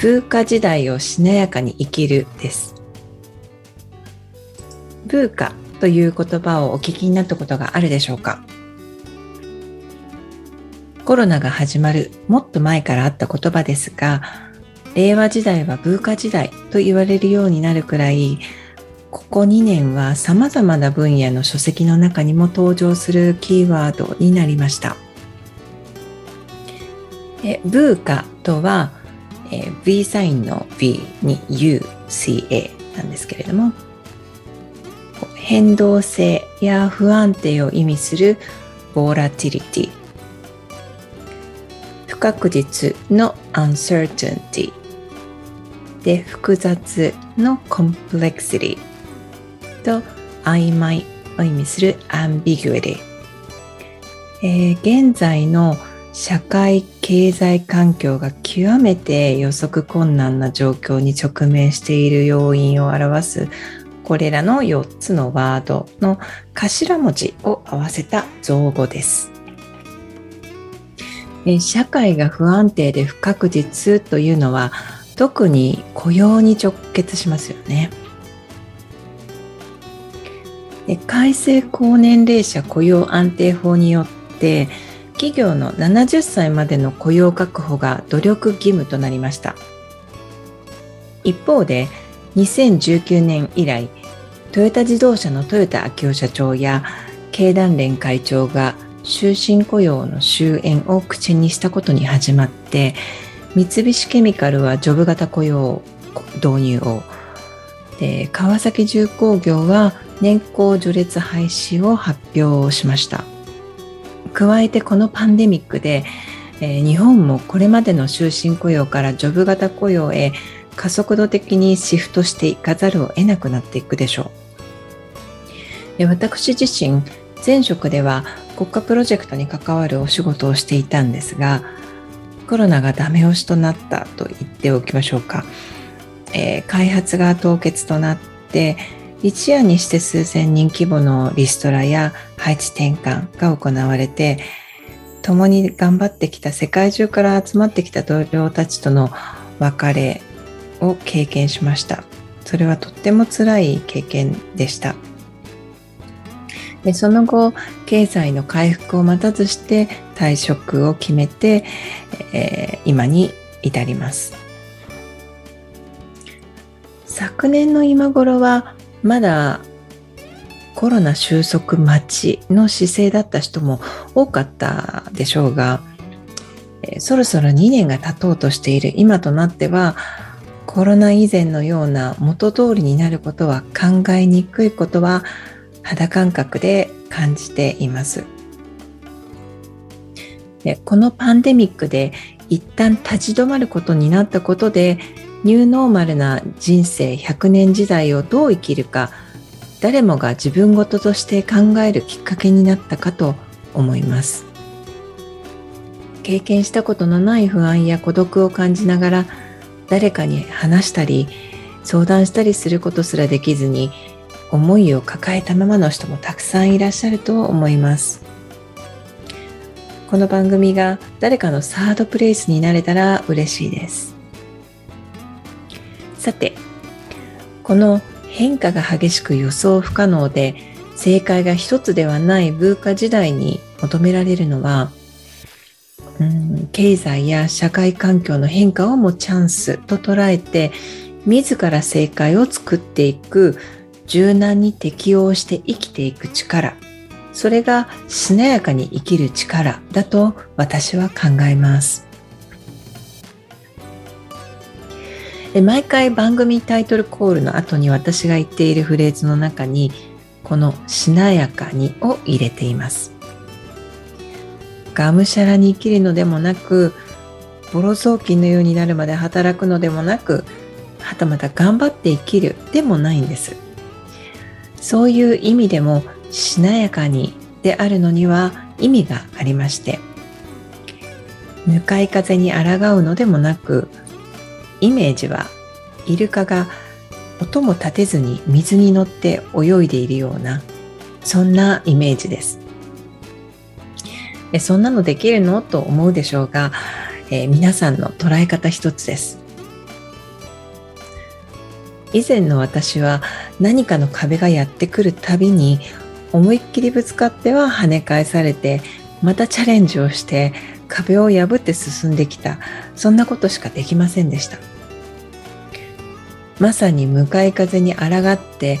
風化時代をしなやかに生きるです風化という言葉をお聞きになったことがあるでしょうか？コロナが始まるもっと前からあった言葉ですが令和時代は風化時代と言われるようになるくらいここ2年は様々な分野の書籍の中にも登場するキーワードになりました。ブーカとは、えー、V サインの V に UCA なんですけれども変動性や不安定を意味するボーラティリティ不確実の uncertainty で複雑の complexity と曖昧を意味する ambiguity、えー、現在の社会経済環境が極めて予測困難な状況に直面している要因を表すこれらの4つのワードの頭文字を合わせた造語です。社会が不安定で不確実というのは特に雇用に直結しますよね。改正高年齢者雇用安定法によって企業の70歳までの雇用確保が努力義務となりました。一方で2019年以来トヨタ自動車の豊田昭夫社長や経団連会長が終身雇用の終焉を口にしたことに始まって三菱ケミカルはジョブ型雇用導入をで川崎重工業は年功序列廃止を発表しました。加えてこのパンデミックで、えー、日本もこれまでの終身雇用からジョブ型雇用へ加速度的にシフトしていかざるを得なくなっていくでしょう。私自身前職では国家プロジェクトに関わるお仕事をしていたんですがコロナがダメ押しとなったと言っておきましょうか、えー、開発が凍結となって一夜にして数千人規模のリストラや配置転換が行われて共に頑張ってきた世界中から集まってきた同僚たちとの別れを経験しました。それはとっても辛い経験でした。でその後経済の回復を待たずして退職を決めて、えー、今に至ります。昨年の今頃はまだコロナ収束待ちの姿勢だった人も多かったでしょうが、そろそろ2年が経とうとしている今となってはコロナ以前のような元通りになることは考えにくいことは肌感覚で感じています。でこのパンデミックで一旦立ち止まることになったことでニューノーマルな人生100年時代をどう生きるか誰もが自分事として考えるきっかけになったかと思います。経験したことのない不安や孤独を感じながら誰かに話したり相談したりすることすらできずに思いを抱えたままの人もたくさんいらっしゃると思います。この番組が誰かのサードプレイスになれたら嬉しいです。さてこの変化が激しく予想不可能で正解が一つではない文化時代に求められるのはうん経済や社会環境の変化をもチャンスと捉えて自ら正解を作っていく柔軟に適応して生きていく力。それがしなやかに生きる力だと私は考えます。で毎回番組タイトルコールの後に私が言っているフレーズの中にこの「しなやかに」を入れています。がむしゃらに生きるのでもなくボロ雑巾のようになるまで働くのでもなくはたまた頑張って生きるでもないんです。そういう意味でもしなやかにであるのには意味がありまして向かい風に抗うのでもなくイメージはイルカが音も立てずに水に乗って泳いでいるようなそんなイメージです。そんなのできるの？と思うでしょうが、えー、皆さんの捉え方一つです。以前の私は何かの壁がやってくるたびに思いっきりぶつかっては跳ね返されてまたチャレンジをして壁を破って進んできた。そんなことしかできませんでした。まさに向かい風に抗って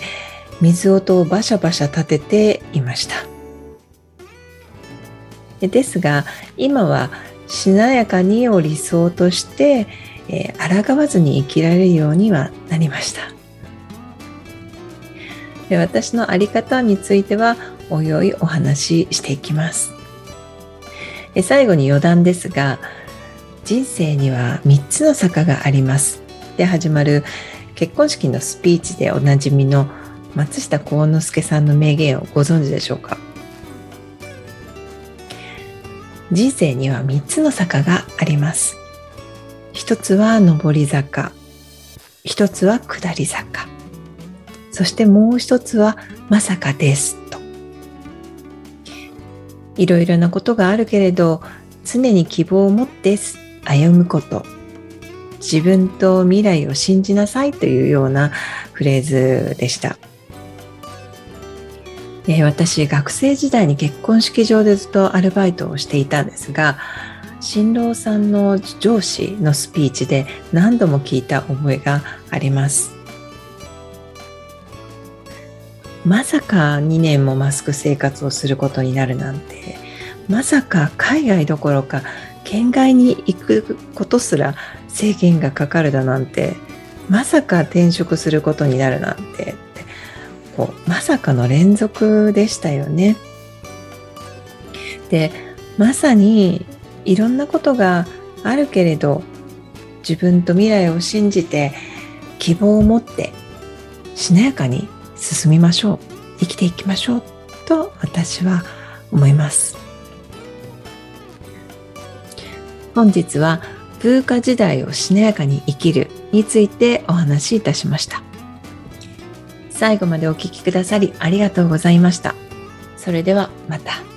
水音をバシャバシャ立てていました。ですが今はしなやかにを理想として、えー、抗わずに生きられるようにはなりました。私の在り方についてはおいおいお話ししていきます。最後に余談ですが人生には3つの坂があります。で始まる結婚式のスピーチでおなじみの松下幸之助さんの名言をご存知でしょうか？人生には3つの坂があります。一つは上り坂。一つは下り坂。そしてもう一つはまさかです。と。いろいろなことがあるけれど常に希望を持って歩むこと。自分と未来を信じなさいというようなフレーズでした。え私学生時代に結婚式場でずっとアルバイトをしていたんですが新郎さんの上司のスピーチで何度も聞いた覚えがありますまさか2年もマスク生活をすることになるなんてまさか海外どころか県外に行くことすら制限がかかるだなんてまさか転職することになるなんて。こうまさかの連続でしたよね。でまさにいろんなことがあるけれど自分と未来を信じて希望を持ってしなやかに進みましょう。生きていきましょう。と私は思います。本日は風化時代をしなやかに生きるについてお話しいたしました最後までお聴きくださりありがとうございましたそれではまた。